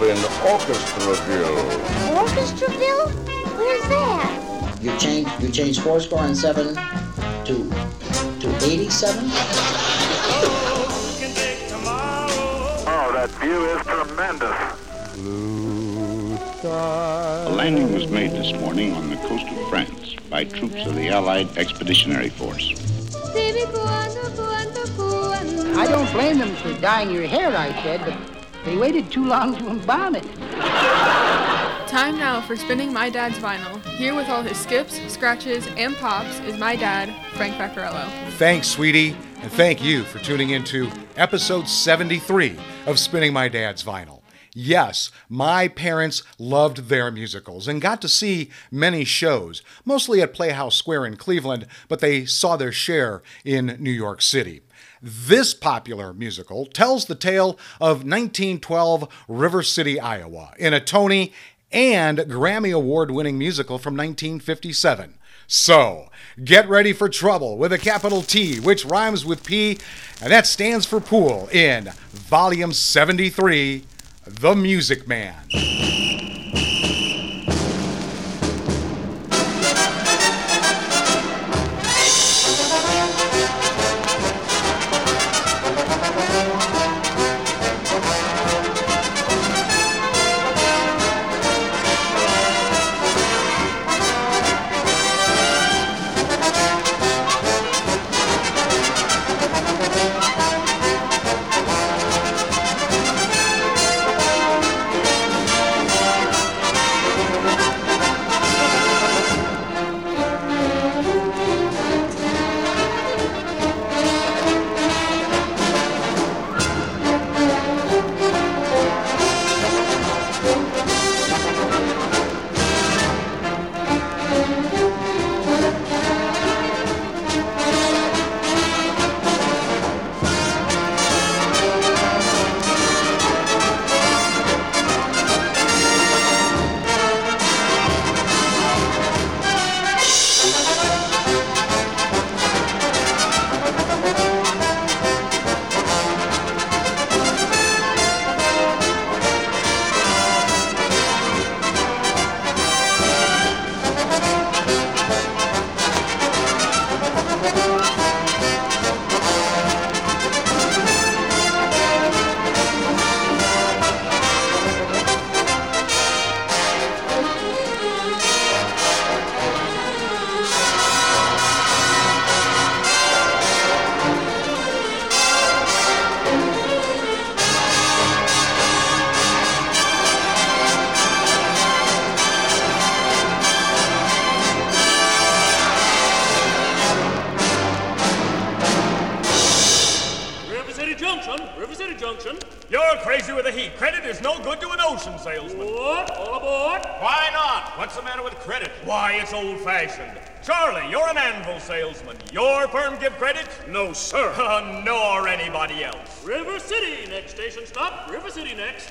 you're in Orchestraville. Orchestraville? Where's that? You change you change four score and seven to to eighty-seven. Oh, that view is tremendous. A landing was made this morning on the coast of France by troops of the Allied Expeditionary Force. I don't blame them for dyeing your hair, I said, but they waited too long to embalm it. Time now for spinning my dad's vinyl. Here with all his skips, scratches, and pops is my dad, Frank Vaccarello. Thanks, sweetie, and thank you for tuning into episode 73 of Spinning My Dad's Vinyl. Yes, my parents loved their musicals and got to see many shows, mostly at Playhouse Square in Cleveland, but they saw their share in New York City. This popular musical tells the tale of 1912 River City, Iowa, in a Tony and Grammy Award winning musical from 1957. So, get ready for trouble with a capital T, which rhymes with P, and that stands for pool in Volume 73 The Music Man. Salesman. Your firm give credit? No, sir. Nor anybody else. River City, next station stop. River City next.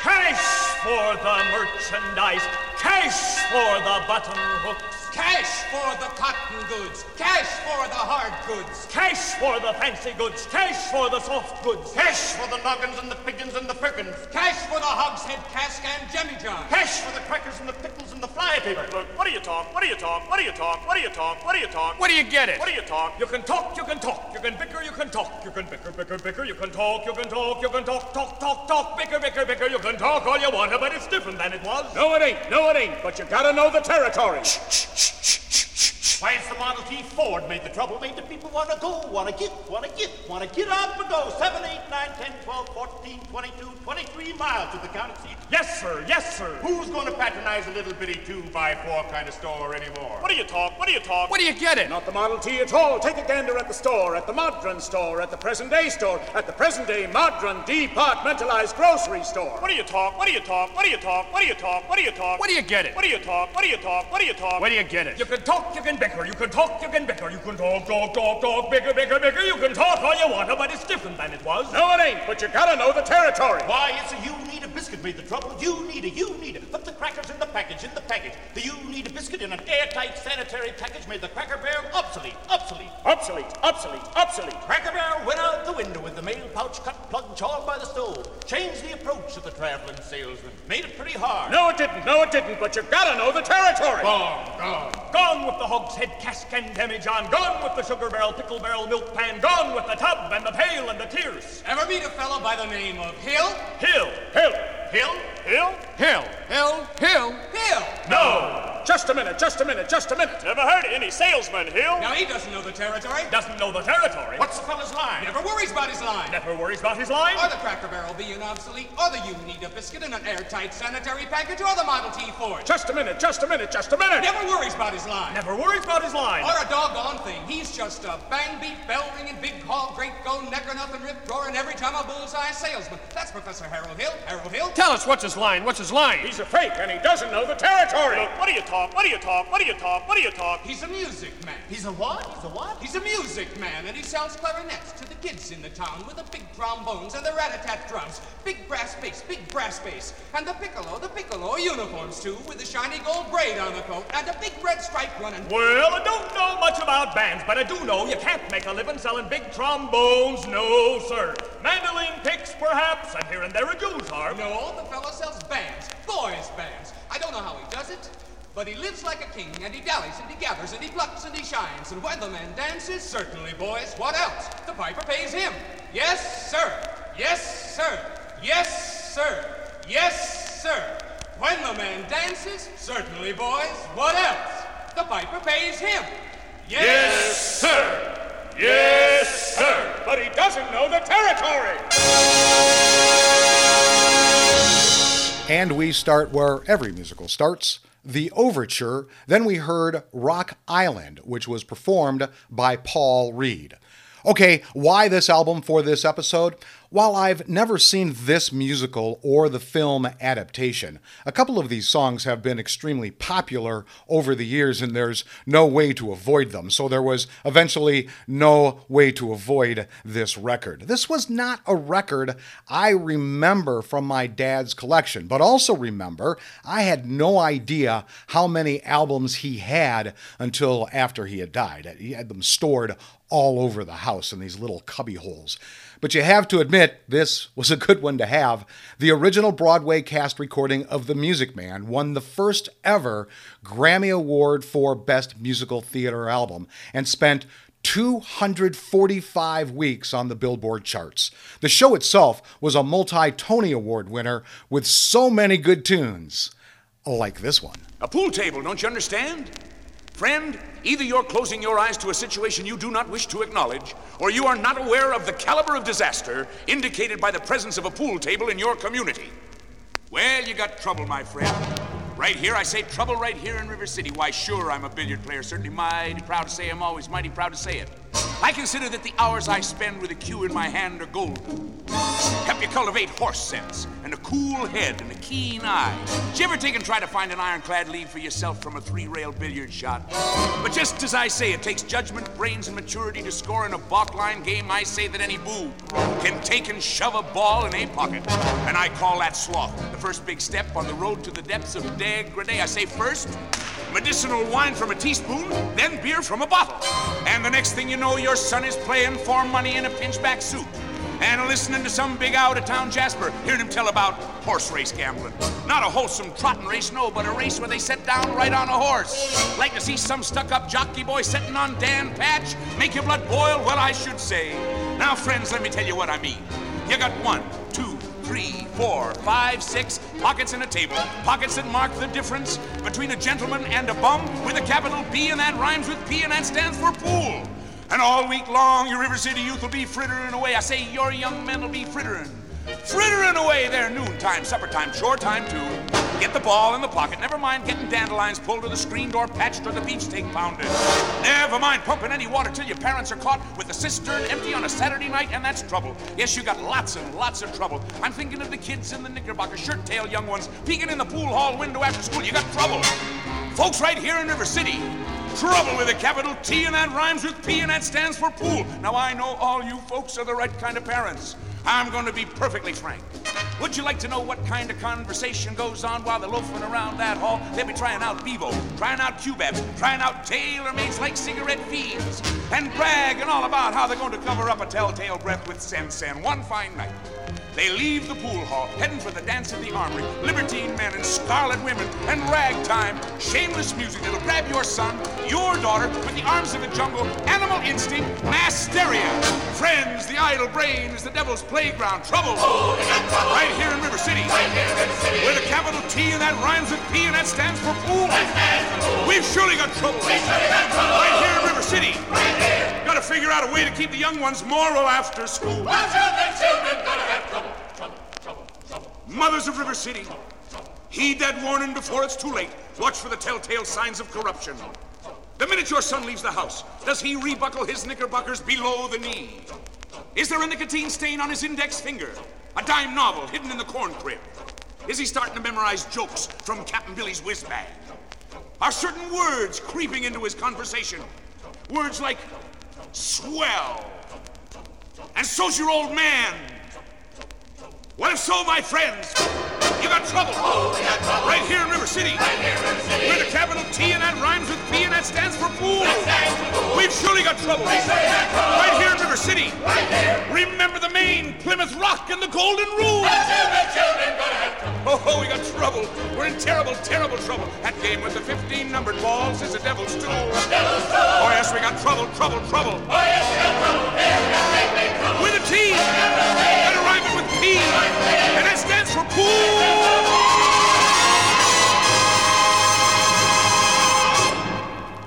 Cash for the merchandise. Cash for the button hooks. Cash for the cotton goods. Cash for the hard goods. Cash for the fancy goods. Cash for the soft goods. Cash for the noggins and the piggins and the firkins. Cash for the hogshead cask and demijohn. Cash for the crackers and the pickles and the fly paper. Look, what do you talk? What do you talk? What do you talk? What do you talk? What do you talk? What do you get it? What do you talk? You can talk, you can talk. You can bicker, you can talk. You can bicker, bicker, bicker. You can talk, you can talk. You can talk, talk, talk, talk. Bicker, bicker, bicker. You can talk all you want, but it's different than it was. No, it ain't. No, it ain't. But you gotta know the territory shh, shh. Why, it's the Model T Ford made the trouble. Made the people want to go, want to get, want to get, want to get up and go. 7, 8, 9, 10, 12, 14, 22, 23 miles to the county seat. Yes, sir. Yes, sir. Who's gonna patronize a little bitty two by four kind of store anymore? What do you talk? What do you talk? What do you get it? Not the Model T at all. Take a gander at the store, at the Modron store, at the present day store, at the present day Modron departmentalized grocery store. What do you talk? What do you talk? What do you talk? What do you talk? What do you talk? What do you get it? What do you talk? What do you talk? What do you talk? Where do you get it? You can talk, you can bicker. Bicker, you can talk, you can bicker, you can talk, talk, talk, talk, bicker, bicker, bicker, you can talk all you want, but it's different than it was. No, it ain't, but you gotta know the territory. Why, it's a you need a biscuit made the trouble. Uneeda, you need a. Put the crackers in the package, in the package. The you need a biscuit in an airtight sanitary package made the Cracker Barrel obsolete, obsolete. Obsolete, obsolete, obsolete. Cracker Barrel went out the window with the mail pouch cut, plug, chawed by the stove. Changed the approach of the traveling salesman. Made it pretty hard. No, it didn't, no, it didn't, but you gotta know the territory. Gone, gone. Gone with the hogshead cask and demijohn. Gone with the sugar barrel, pickle barrel, milk pan. Gone with the tub and the pail and the tierce. Ever meet a fellow by the name of Hill? Hill, Hill, Hill? Hill, Hill. Hill. Hill. Hill. No. Just a minute, just a minute, just a minute. Never heard of any salesman, Hill. Now he doesn't know the territory. Doesn't know the territory. What's the fella's line? Never worries about his line. Never worries about his line. Or the Cracker Barrel being obsolete, or the you need a biscuit in an airtight sanitary package, or the Model T Ford. Just a minute, just a minute, just a minute. Never worries about his line. Never worries about his line. Or a doggone thing. He's just a bang beat, bell ringing, big hall, great go, necker nothing, rip roaring every time a bullseye salesman. That's Professor Harold Hill. Harold Hill. Tell us what's his line. What's his line? He's a fake and he doesn't know the territory. Look, what do you talk? What do you talk? What do you talk? What do you talk? He's a music man. He's a what? He's a what? He's a music man, and he sells clarinets to the kids in the town with the big trombones and the rat-a-tat drums, big brass bass, big brass bass, and the piccolo, the piccolo uniforms too, with the shiny gold braid on the coat and a big red stripe running. Well, I don't know much about bands, but I do know you can't make a living selling big trombones. No, sir. Mandolin picks, perhaps, and here and there a Jew's harp. No, the fellow sells bands, boys' bands. I don't know how he does it. But he lives like a king, and he dallies, and he gathers, and he plucks, and he shines. And when the man dances, certainly, boys, what else? The piper pays him. Yes, sir. Yes, sir. Yes, sir. Yes, sir. When the man dances, certainly, boys, what else? The piper pays him. Yes, sir. Yes, sir. But he doesn't know the territory. And we start where every musical starts the overture. Then we heard Rock Island, which was performed by Paul Reed. Okay, why this album for this episode? While I've never seen this musical or the film adaptation, a couple of these songs have been extremely popular over the years and there's no way to avoid them. So there was eventually no way to avoid this record. This was not a record I remember from my dad's collection, but also remember I had no idea how many albums he had until after he had died. He had them stored all over the house in these little cubby holes. But you have to admit, this was a good one to have. The original Broadway cast recording of The Music Man won the first ever Grammy Award for Best Musical Theater Album and spent 245 weeks on the Billboard charts. The show itself was a multi Tony Award winner with so many good tunes, like this one. A pool table, don't you understand? Friend, either you're closing your eyes to a situation you do not wish to acknowledge, or you are not aware of the caliber of disaster indicated by the presence of a pool table in your community. Well, you got trouble, my friend. Right here, I say trouble right here in River City. Why, sure, I'm a billiard player. Certainly mighty proud to say I'm always mighty proud to say it. I consider that the hours I spend with a cue in my hand are golden. Help you cultivate horse sense and a cool head and a keen eye. Did you ever take and try to find an ironclad lead for yourself from a three-rail billiard shot? But just as I say, it takes judgment, brains, and maturity to score in a balk-line game. I say that any boob can take and shove a ball in a pocket, and I call that sloth. The first big step on the road to the depths of degradé. I say first, medicinal wine from a teaspoon, then beer from a bottle, and the next thing you know, your son is playing for money in a pinchback suit and listening to some big out of town Jasper, hearing him tell about horse race gambling. Not a wholesome trotting race, no, but a race where they set down right on a horse. Like to see some stuck up jockey boy sitting on Dan Patch make your blood boil? Well, I should say. Now, friends, let me tell you what I mean. You got one, two, three, four, five, six pockets in a table. Pockets that mark the difference between a gentleman and a bum with a capital B, and that rhymes with P, and that stands for pool. And all week long, your River City youth will be frittering away. I say your young men will be frittering. Frittering away their noontime, supper time, chore time too. Get the ball in the pocket. Never mind getting dandelions pulled or the screen door patched or the beach beefsteak pounded. Never mind pumping any water till your parents are caught with the cistern empty on a Saturday night, and that's trouble. Yes, you got lots and lots of trouble. I'm thinking of the kids in the knickerbocker shirt tail young ones peeking in the pool hall window after school. You got trouble. Folks right here in River City, Trouble with a capital T and that rhymes with P and that stands for pool. Now I know all you folks are the right kind of parents. I'm going to be perfectly frank. Would you like to know what kind of conversation goes on while they're loafing around that hall? They'll be trying out Bevo, trying out Cubebs, trying out tailor-mades like cigarette fiends, and bragging all about how they're going to cover up a telltale breath with Sen-Sen. And one fine night, they leave the pool hall, heading for the dance of the armory. Libertine men and scarlet women and ragtime, shameless music that'll grab your son, your daughter, with the arms of the jungle, animal instinct, mass hysteria. Friends, the idle brain is the devil's playground. Trouble. Oh, trouble. Right here in River City. Right here in River City. With a capital T and that rhymes with P and that stands for pool. That stands for pool. We've surely got trouble. We've surely got trouble. Right here in River City. Right here. Gotta figure out a way to keep the young ones moral after school. Well, children, children, gonna have trouble. Mothers of River City, heed that warning before it's too late. Watch for the telltale signs of corruption. The minute your son leaves the house, does he rebuckle his knickerbockers below the knee? Is there a nicotine stain on his index finger? A dime novel hidden in the corn crib? Is he starting to memorize jokes from Captain Billy's Whiz Bang? Are certain words creeping into his conversation? Words like swell and so's your old man. What if so, my friends? You got trouble. Oh, we got trouble. Right here in River City. Right here in River City. With a capital T and that rhymes with P and that stands for fool. That stands for pool. We've surely got trouble. We surely got trouble. Right here in River City. Right here. Remember the Maine, Plymouth Rock, and the Golden Rule. Well, children, children, gonna have trouble. Oh, oh, we got trouble. We're in terrible, terrible trouble. That game with the 15 numbered balls is a devil's stool. Devil's stool. Oh, yes, we got trouble, trouble, trouble. Oh, yes, we got trouble. Yes, we got big, big trouble. With a T. And a rhyming with And stands for pool.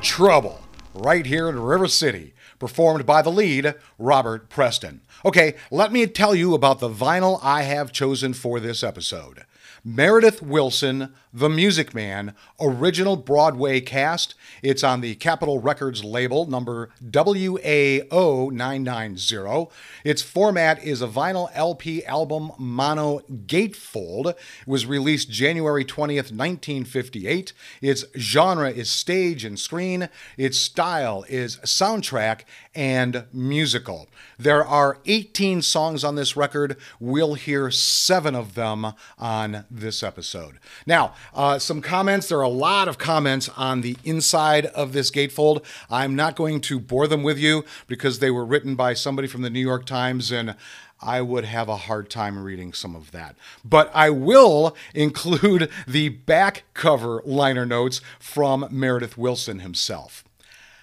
Trouble, right here in River City, performed by the lead, Robert Preston. Okay, let me tell you about the vinyl I have chosen for this episode. Meredith Willson, The Music Man, original Broadway cast. It's on the Capitol Records label, number WAO990. Its format is a vinyl LP album mono gatefold. It was released January 20th, 1958. Its genre is stage and screen. Its style is soundtrack and musical. There are 18 songs on this record. We'll hear seven of them on this episode. Now, uh, some comments. There are a lot of comments on the inside of this gatefold. I'm not going to bore them with you because they were written by somebody from the New York Times and I would have a hard time reading some of that. But I will include the back cover liner notes from Meredith Willson himself.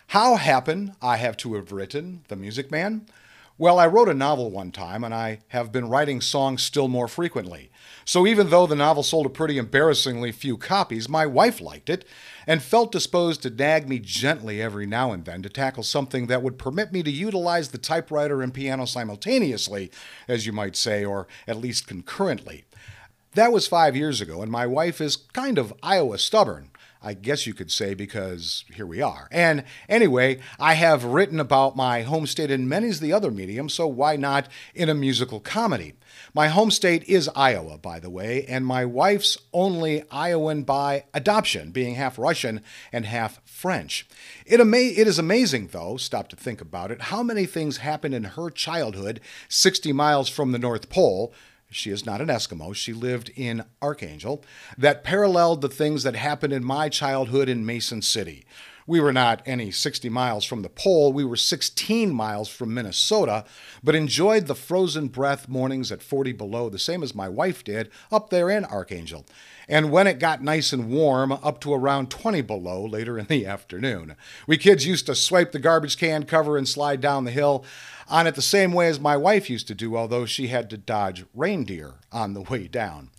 How happen I have to have written The Music Man? Well, I wrote a novel one time, and I have been writing songs still more frequently. So even though the novel sold a pretty embarrassingly few copies, my wife liked it and felt disposed to nag me gently every now and then to tackle something that would permit me to utilize the typewriter and piano simultaneously, as you might say, or at least concurrently. That was five years ago, and my wife is kind of Iowa stubborn. I guess you could say, because here we are. And anyway, I have written about my home state in many of the other mediums, so why not in a musical comedy? My home state is Iowa, by the way, and my wife's only Iowan by adoption, being half Russian and half French. It, ama- it is amazing, though, stop to think about it, how many things happened in her childhood 60 miles from the North Pole she is not an Eskimo, she lived in Archangel, that paralleled the things that happened in my childhood in Mason City. We were not any 60 miles from the pole, we were 16 miles from Minnesota, but enjoyed the frozen breath mornings at 40 below, the same as my wife did up there in Archangel. And when it got nice and warm, up to around 20 below later in the afternoon. We kids used to swipe the garbage can cover and slide down the hill on it the same way as my wife used to do, although she had to dodge reindeer on the way down.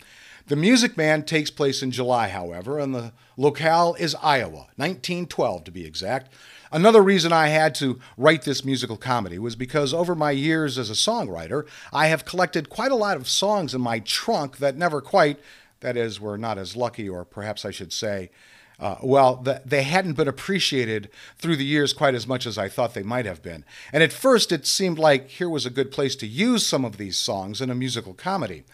The Music Man takes place in July, however, and the locale is Iowa, 1912 to be exact. Another reason I had to write this musical comedy was because over my years as a songwriter, I have collected quite a lot of songs in my trunk that never quite, that is, we were not as lucky, or perhaps I should say, uh, well, the, they hadn't been appreciated through the years quite as much as I thought they might have been. And at first, it seemed like here was a good place to use some of these songs in a musical comedy.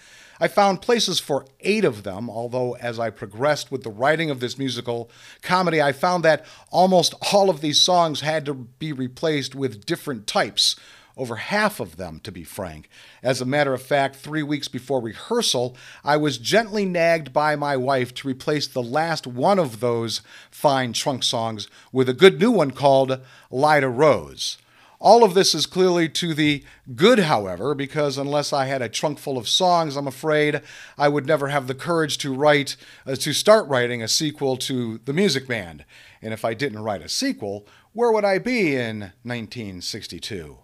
I found places for eight of them, although as I progressed with the writing of this musical comedy, I found that almost all of these songs had to be replaced with different types over half of them, to be frank. As a matter of fact, three weeks before rehearsal, I was gently nagged by my wife to replace the last one of those fine trunk songs with a good new one called "Light Lida Rose. All of this is clearly to the good, however, because unless I had a trunk full of songs, I'm afraid I would never have the courage to write, uh, to start writing a sequel to The Music Man. And if I didn't write a sequel, where would I be in 1962?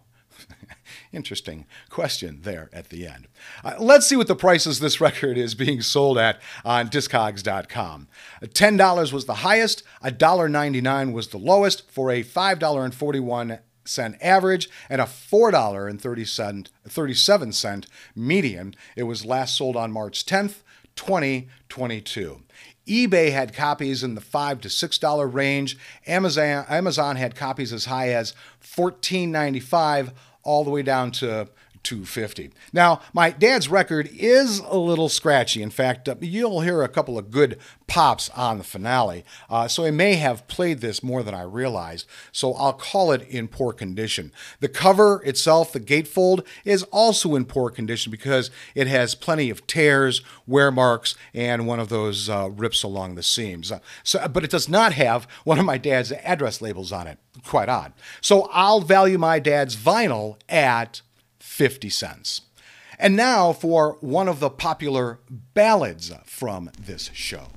Interesting question there at the end. Uh, let's see what the prices this record is being sold at on Discogs.com. $10 was the highest, $1.99 was the lowest for a $5.41 cent average and a $4.37 median. It was last sold on March 10th, 2022. eBay had copies in the $5 to $6 range. Amazon, Amazon had copies as high as $14.95 all the way down to 250. Now, my dad's record is a little scratchy. In fact, uh, you'll hear a couple of good pops on the finale. Uh, so I may have played this more than I realized. So I'll call it in poor condition. The cover itself, the gatefold, is also in poor condition because it has plenty of tears, wear marks, and one of those uh, rips along the seams. Uh, so, but it does not have one of my dad's address labels on it. Quite odd. So I'll value my dad's vinyl at 50 cents. And now for one of the popular ballads from this show.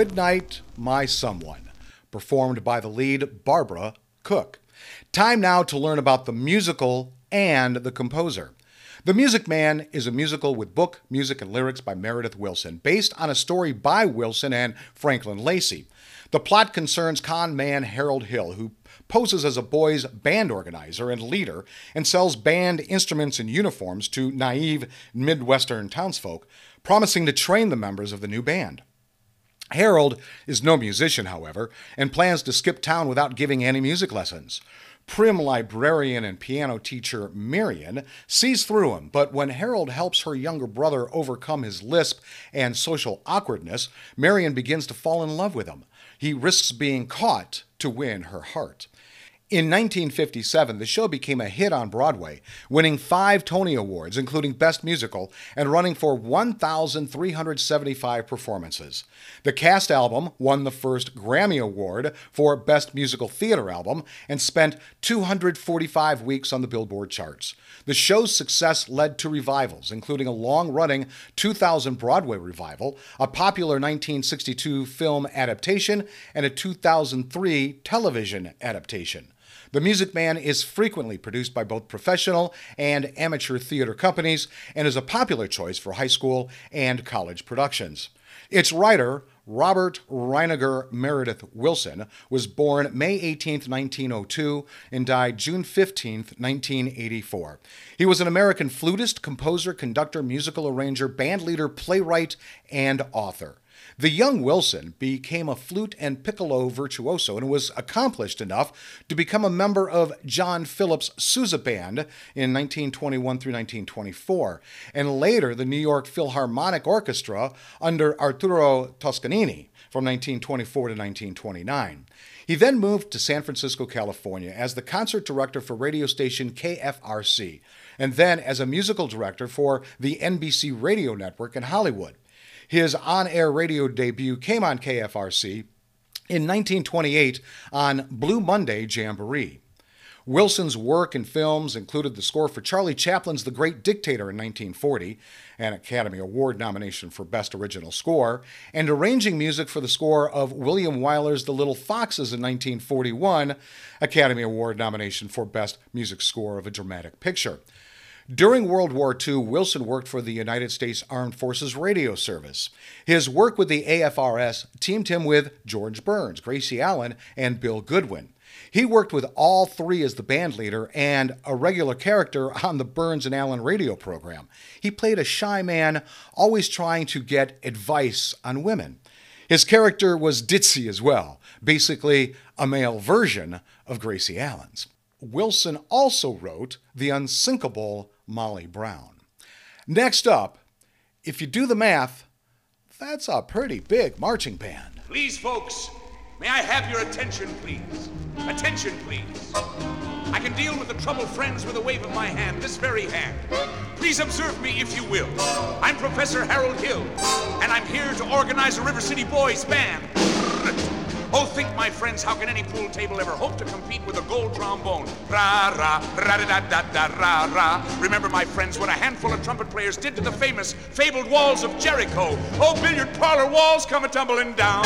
Good Night, My Someone, performed by the lead Barbara Cook. Time now to learn about the musical and the composer. The Music Man is a musical with book, music, and lyrics by Meredith Willson, based on a story by Willson and Franklin Lacey. The plot concerns con man Harold Hill, who poses as a boys' band organizer and leader and sells band instruments and uniforms to naive Midwestern townsfolk, promising to train the members of the new band. Harold is no musician, however, and plans to skip town without giving any music lessons. Prim librarian and piano teacher Marion sees through him, but when Harold helps her younger brother overcome his lisp and social awkwardness, Marion begins to fall in love with him. He risks being caught to win her heart. In 1957, the show became a hit on Broadway, winning five Tony Awards, including Best Musical, and running for 1,375 performances. The cast album won the first Grammy Award for Best Musical Theater Album and spent 245 weeks on the Billboard charts. The show's success led to revivals, including a long running 2000 Broadway revival, a popular 1962 film adaptation, and a 2003 television adaptation. The Music Man is frequently produced by both professional and amateur theater companies and is a popular choice for high school and college productions. Its writer, Robert Reiniger Meredith Willson, was born May 18, 1902, and died June 15, 1984. He was an American flutist, composer, conductor, musical arranger, bandleader, playwright, and author. The young Willson became a flute and piccolo virtuoso and was accomplished enough to become a member of John Philip's Sousa Band in 1921 through 1924, and later the New York Philharmonic Orchestra under Arturo Toscanini from 1924 to 1929. He then moved to San Francisco, California as the concert director for radio station KFRC, and then as a musical director for the NBC radio network in Hollywood. His on air radio debut came on KFRC in 1928 on Blue Monday Jamboree. Willson's work in films included the score for Charlie Chaplin's The Great Dictator in 1940, an Academy Award nomination for Best Original Score, and arranging music for the score of William Wyler's The Little Foxes in 1941, Academy Award nomination for Best Music Score of a Dramatic Picture. During World War II, Willson worked for the United States Armed Forces Radio Service. His work with the AFRS teamed him with George Burns, Gracie Allen, and Bill Goodwin. He worked with all three as the band leader and a regular character on the Burns and Allen radio program. He played a shy man, always trying to get advice on women. His character was ditzy as well, basically a male version of Gracie Allen's. Willson also wrote The Unsinkable Molly Brown. Next up, if you do the math, that's a pretty big marching band. Please, folks, may I have your attention, please? Attention, please. I can deal with the troubled friends with a wave of my hand, this very hand. Please observe me if you will. I'm Professor Harold Hill, and I'm here to organize a River City Boys band. Oh, think, my friends, how can any pool table ever hope to compete with a gold trombone? Ra ra ra da da da da ra ra. Remember, my friends, what a handful of trumpet players did to the famous, fabled walls of Jericho. Oh, billiard parlor walls come a tumbling down.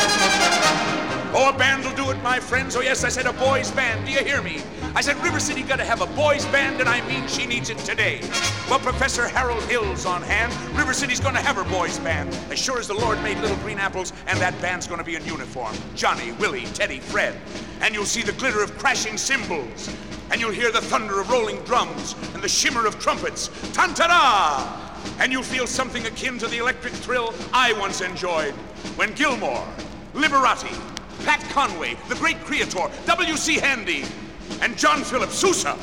Oh, a band will do it, my friends. Oh, yes, I said a boys' band. Do you hear me? I said River City got to have a boys' band, and I mean she needs it today. Well, Professor Harold Hill's on hand. River City's going to have her boys' band. As sure as the Lord made little green apples, and that band's going to be in uniform. Johnny, Willie, Teddy, Fred. And you'll see the glitter of crashing cymbals. And you'll hear the thunder of rolling drums and the shimmer of trumpets. Tantara! And you'll feel something akin to the electric thrill I once enjoyed when Gilmore, Liberati, Pat Conway, the great Creatore, W.C. Handy, and John Philip Sousa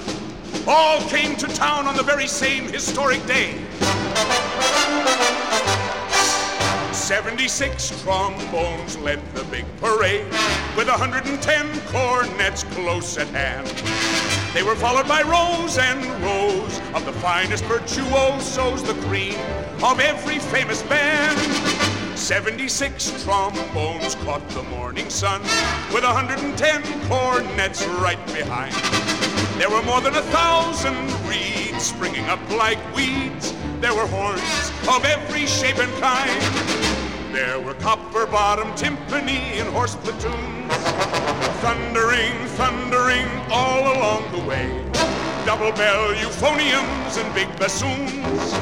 all came to town on the very same historic day. 76 trombones led the big parade with 110 cornets close at hand. They were followed by rows and rows of the finest virtuosos, the cream of every famous band. 76 trombones caught the morning sun with 110 cornets right behind. There were more than a thousand reeds springing up like weeds. There were horns of every shape and kind. There were copper bottom timpani and horse platoons, thundering, thundering all along the way. Double bell euphoniums and big bassoons.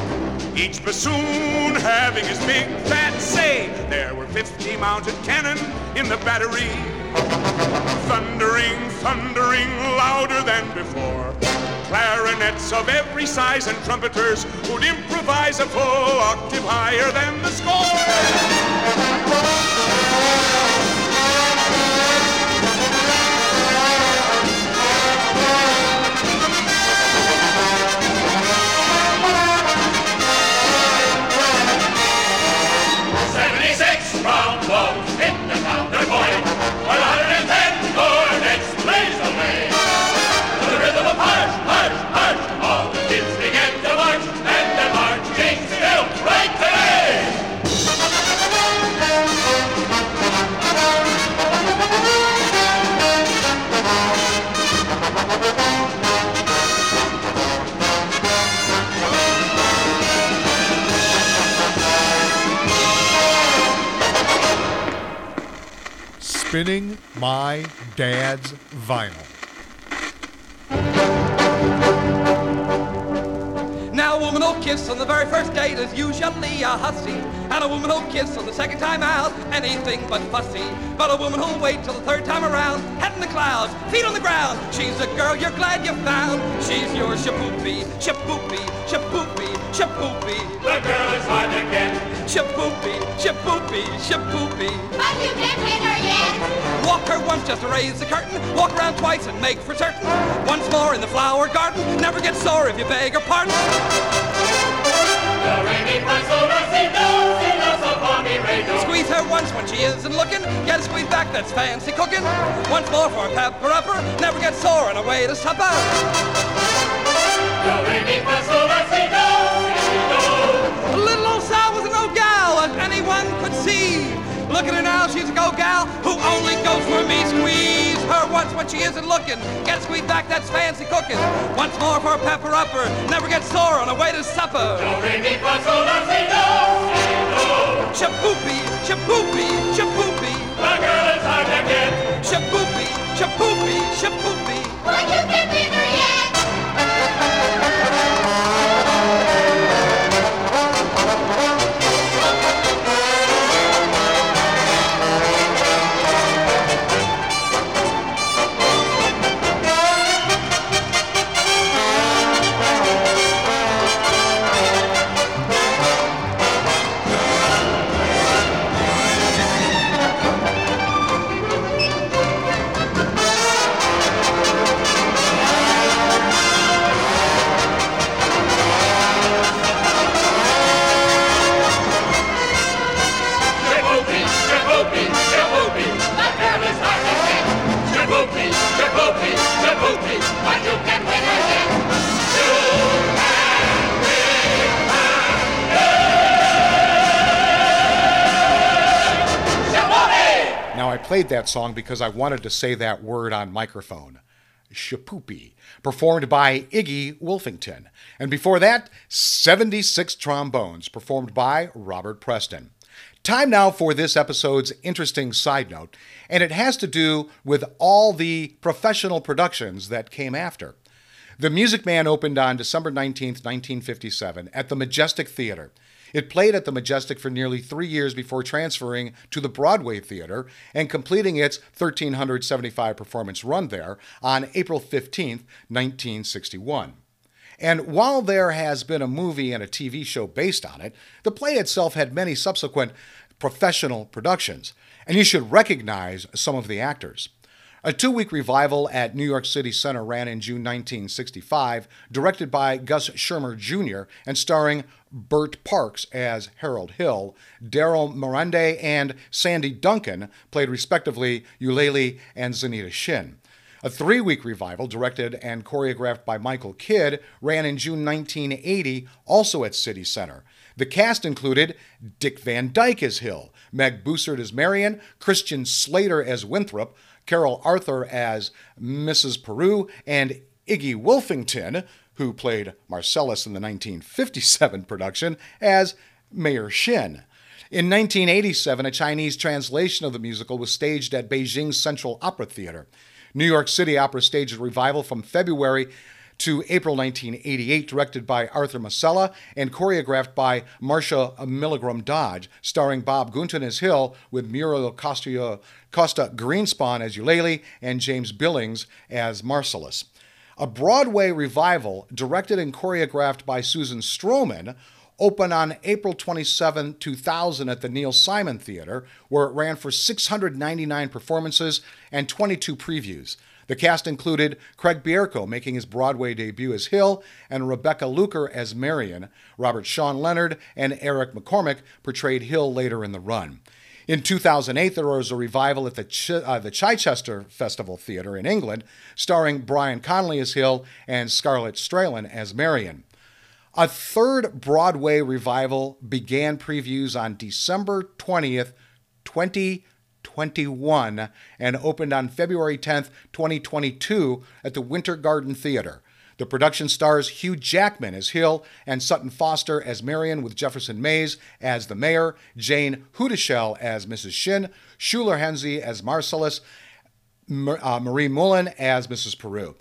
Each bassoon having his big fat say. There were 50 mounted cannon in the battery Thundering, thundering louder than before. Clarinets of every size and trumpeters who'd improvise a full octave higher than the Seventy-six Spinning my dad's vinyl. Now, a woman who'll kiss on the very first date is usually a hussy. And a woman who'll kiss on the second time out, anything but fussy. But a woman who'll wait till the third time around, head in the clouds, feet on the ground. She's a girl you're glad you found. She's your shipoopi, shipoopi, shipoopi, shipoopi. The girl is hard to get. Shipoopi, shipoopi, shipoopi. But you can't win her yet. Walk her once just to raise the curtain. Walk around twice and make for certain. Once more in the flower garden. Never get sore if you beg her pardon. Squeeze her once when she isn't looking. Get a squeeze back, that's fancy cooking. Once more for a pepper upper. Never get sore on a way to supper. Look at her now, she's a go gal who only goes for me. Squeeze her once when she isn't looking. Get squeezed back, that's fancy cooking. Once more for a pepper upper. Never get sore on a way to supper. Shipoopi, shipoopi, shipoopi. The girl is hard to get. Shipoopi, shipoopi, shipoopi. That song because I wanted to say that word on microphone. Shipoopi, performed by Iggie Wolfington. And before that, 76 trombones, performed by Robert Preston. Time now for this episode's interesting side note, and it has to do with all the professional productions that came after. The Music Man opened on December 19, 1957, at the Majestic Theater. It played at the Majestic for nearly three years before transferring to the Broadway Theater and completing its 1,375 performance run there on April 15, 1961. And while there has been a movie and a TV show based on it, the play itself had many subsequent professional productions, and you should recognize some of the actors. A two week revival at New York City Center ran in June 1965, directed by Gus Schirmer Jr. and starring Bert Parks as Harold Hill. Doro Merande and Sandy Duncan played respectively Eulalie and Zaneeta Shinn. A three week revival, directed and choreographed by Michael Kidd, ran in June 1980, also at City Center. The cast included Dick Van Dyke as Hill, Meg Bussert as Marion, Christian Slater as Winthrop, Carol Arthur as Mrs. Paroo, and Iggy Wolfington, who played Marcellus in the 1957 production, as Mayor Shinn. In 1987, a Chinese translation of the musical was staged at Beijing's Central Opera Theater. New York City Opera staged a revival from February to April 1988, directed by Arthur Masella and choreographed by Marcia Milgrom Dodge, starring Bob Gunton as Hill with Muriel Costa, Costa Greenspan as Eulalie and James Billings as Marcellus. A Broadway revival, directed and choreographed by Susan Stroman, opened on April 27, 2000 at the Neil Simon Theater, where it ran for 699 performances and 22 previews. The cast included Craig Bierko making his Broadway debut as Hill and Rebecca Luker as Marion. Robert Sean Leonard and Eric McCormack portrayed Hill later in the run. In 2008, there was a revival at the, Ch- uh, the Chichester Festival Theatre in England, starring Brian Conley as Hill and Scarlett Strallen as Marion. A third Broadway revival began previews on December 20th, 2021, and opened on February 10th, 2022, at the Winter Garden Theater. The production stars Hugh Jackman as Hill and Sutton Foster as Marion, with Jefferson Mays as the mayor, Jayne Houdyshell as Mrs. Shinn, Shuler Hensley as Marcellus, uh, Marie Mullen as Mrs. Paroo.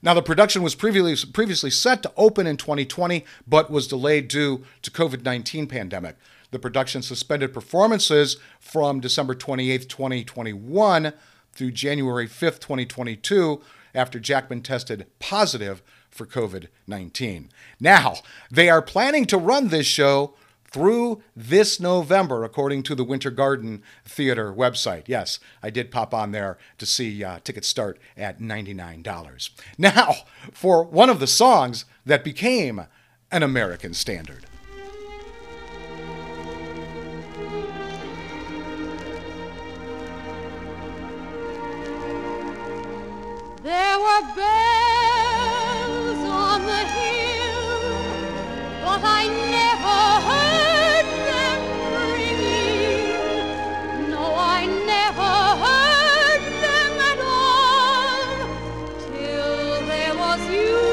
Now, the production was previously, previously set to open in 2020, but was delayed due to COVID-19 pandemic. The production suspended performances from December 28, 2021 through January 5, 2022, after Jackman tested positive for COVID 19. Now, they are planning to run this show through this November, according to the Winter Garden Theater website. Yes, I did pop on there to see uh, tickets start at $99. Now, for one of the songs that became an American standard. There were on the hill, but I never heard them ringing. No, I never heard them at all till there was you.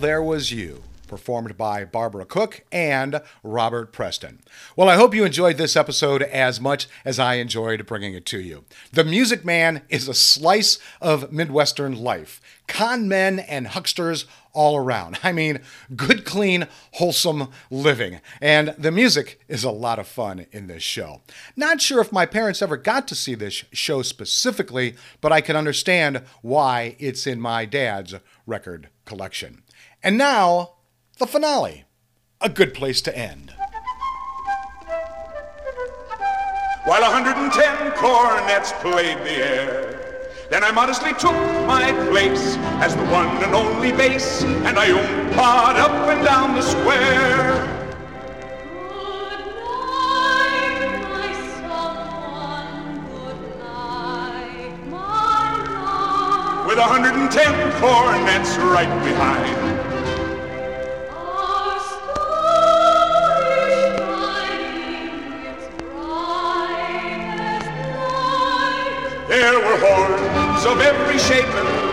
There Was You. performed by Barbara Cook and Robert Preston. Well, I hope you enjoyed this episode as much as I enjoyed bringing it to you. The Music Man is a slice of Midwestern life. Con men and hucksters all around. I mean, good, clean, wholesome living. And the music is a lot of fun in this show. Not sure if my parents ever got to see this show specifically, but I can understand why it's in my dad's record collection. And now, the finale. A good place to end. While 110 cornets played the air. Then I modestly took my place as the one and only bass, and I oompahed up and down the square. With 110 cornets right behind. There were horns of every shape and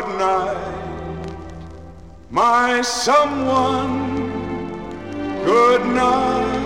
good night, my someone. Good night.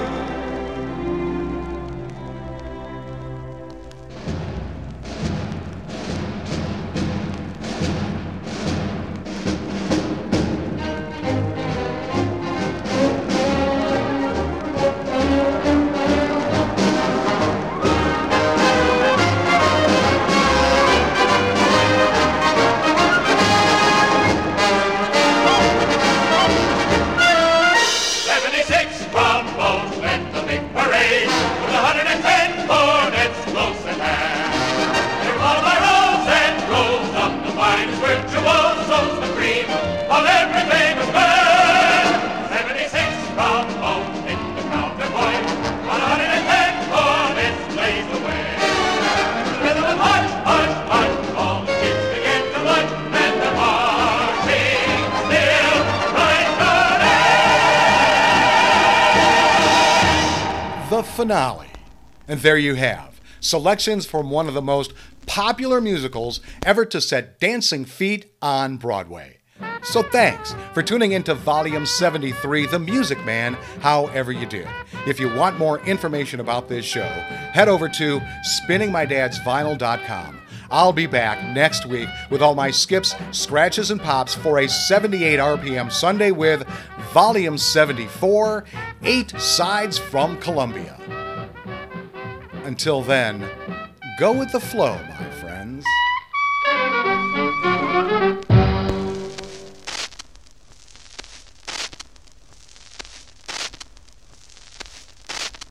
Finale. And there you have selections from one of the most popular musicals ever to set dancing feet on Broadway. So thanks for tuning into Volume 73, The Music Man, however you did. If you want more information about this show, head over to spinningmydadsvinyl.com. I'll be back next week with all my skips, scratches, and pops for a 78 RPM Sunday with Volume 74, Eight Sides from Columbia. Until then, go with the flow, my friends.